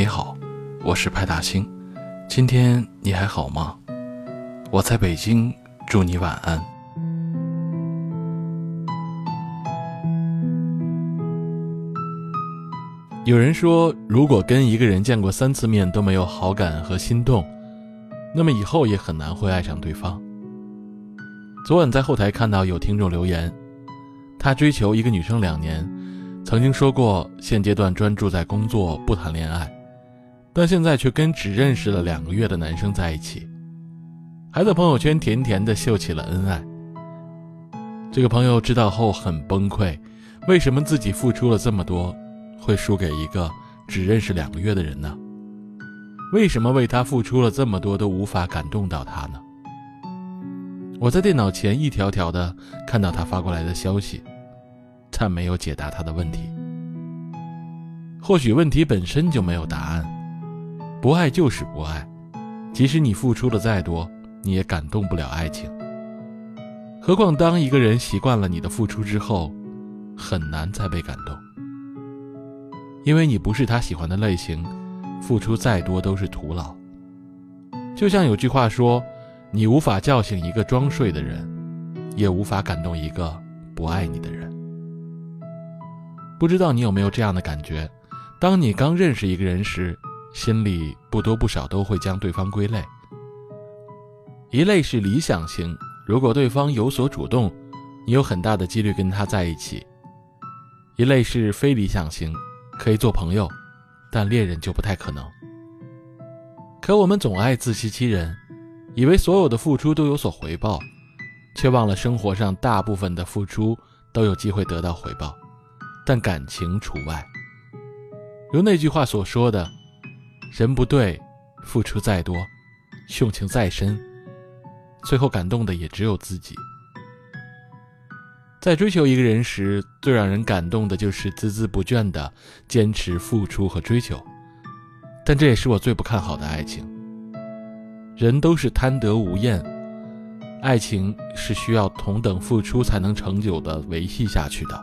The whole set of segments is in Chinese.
你好，我是派大星。今天你还好吗？我在北京，祝你晚安。有人说，如果跟一个人见过三次面都没有好感和心动，那么以后也很难会爱上对方。昨晚在后台看到有听众留言，他追求一个女生两年，曾经说过现阶段专注在工作不谈恋爱，但现在却跟只认识了两个月的男生在一起，还在朋友圈甜甜的秀起了恩爱。这个朋友知道后很崩溃，为什么自己付出了这么多，会输给一个只认识两个月的人呢？为什么为他付出了这么多都无法感动到他呢？我在电脑前一条条的看到他发过来的消息，但没有解答他的问题。或许问题本身就没有答案。不爱就是不爱，即使你付出的再多，你也感动不了爱情。何况当一个人习惯了你的付出之后，很难再被感动，因为你不是他喜欢的类型。付出再多都是徒劳。就像有句话说：“你无法叫醒一个装睡的人，也无法感动一个不爱你的人。”不知道你有没有这样的感觉？当你刚认识一个人时，心里不多不少都会将对方归类。一类是理想型，如果对方有所主动，你有很大的几率跟他在一起；一类是非理想型，可以做朋友。但恋人就不太可能。可我们总爱自欺欺人，以为所有的付出都有所回报，却忘了生活上大部分的付出都有机会得到回报，但感情除外。如那句话所说的：“人不对，付出再多，用情再深，最后感动的也只有自己。”在追求一个人时，最让人感动的就是孜孜不倦的坚持付出和追求，但这也是我最不看好的爱情。人都是贪得无厌，爱情是需要同等付出才能长久的维系下去的。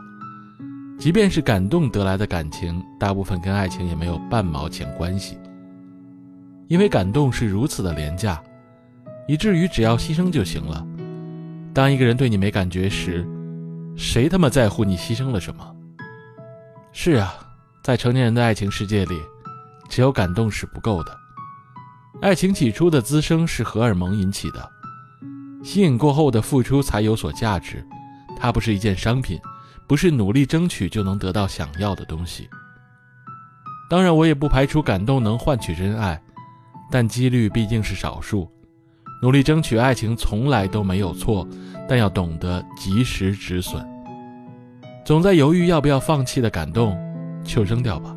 即便是感动得来的感情，大部分跟爱情也没有半毛钱关系，因为感动是如此的廉价，以至于只要牺牲就行了。当一个人对你没感觉时，谁他妈在乎你牺牲了什么？是啊，在成年人的爱情世界里，只有感动是不够的。爱情起初的滋生是荷尔蒙引起的，吸引过后的付出才有所价值。它不是一件商品，不是努力争取就能得到想要的东西。当然，我也不排除感动能换取真爱，但几率毕竟是少数。努力争取爱情从来都没有错，但要懂得及时止损。总在犹豫要不要放弃的感动，就扔掉吧；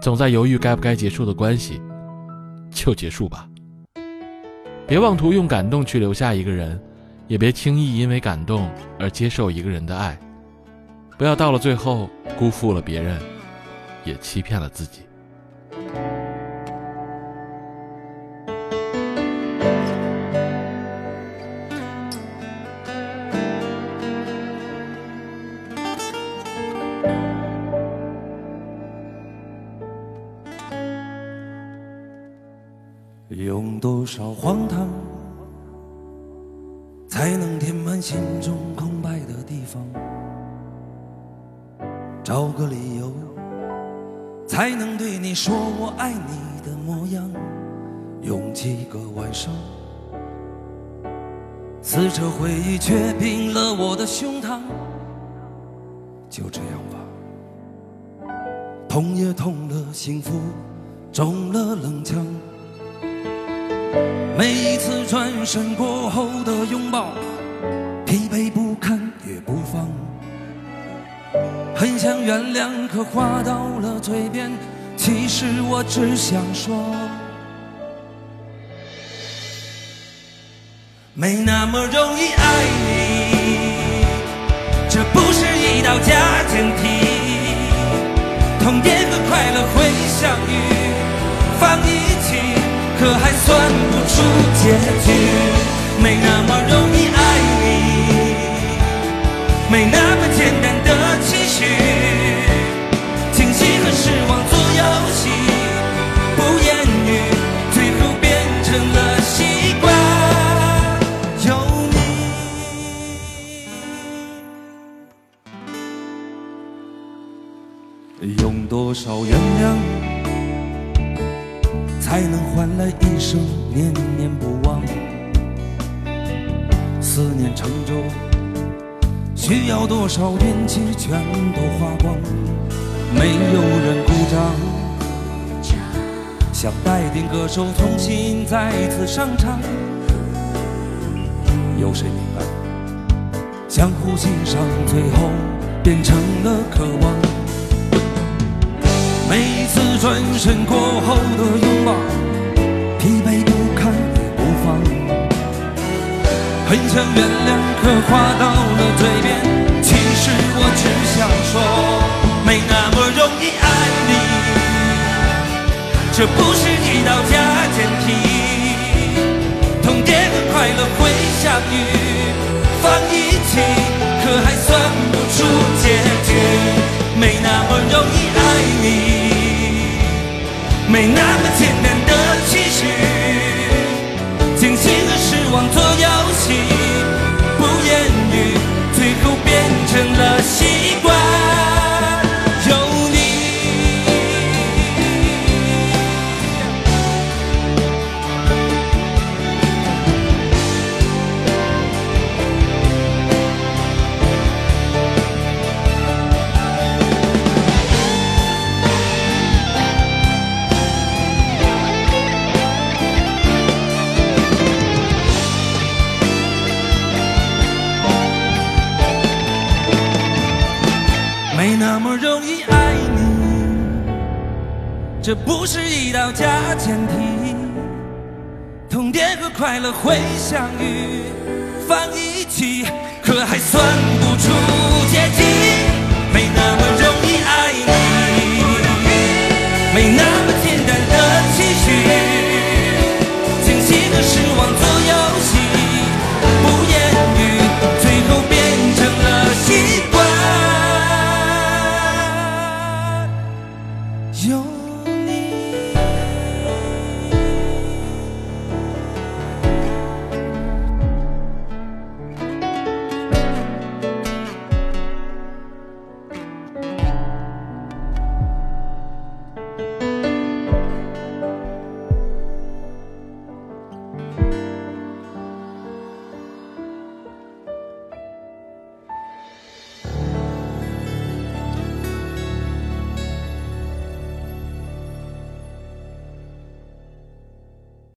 总在犹豫该不该结束的关系，就结束吧。别妄图用感动去留下一个人，也别轻易因为感动而接受一个人的爱。不要到了最后辜负了别人，也欺骗了自己。用多少荒唐，才能填满心中空白的地方？找个理由，才能对你说我爱你的模样？用几个晚上，撕扯回忆，却冰了我的胸膛。就这样吧，痛也痛了，幸福中了冷枪。每一次转身过后的拥抱，疲惫不堪也不放。很想原谅，可话到了嘴边，其实我只想说，没那么容易爱你。这不是一道假检题，痛点和快乐会相遇，放一。可还算不出结局，没那么容易爱你，没那么简单的期许，惊喜和失望做游戏，不言语，最后变成了习惯。有你。用多少原谅？才能换来一生念念不忘？思念成舟，需要多少运气全都花光？没有人鼓掌，想带领歌手重新再次上场。有谁明白？相互欣赏，最后变成了渴望。每一次转身过后的拥抱，疲惫不堪也不放。很想原谅，可话到了嘴边，其实我只想说。没那么容易爱你，这不是一道加减题。没那么简单容易爱你，这不是一道加减题。痛点和快乐会相遇，放一起，可还算不出结局。没那么容易爱你，没那。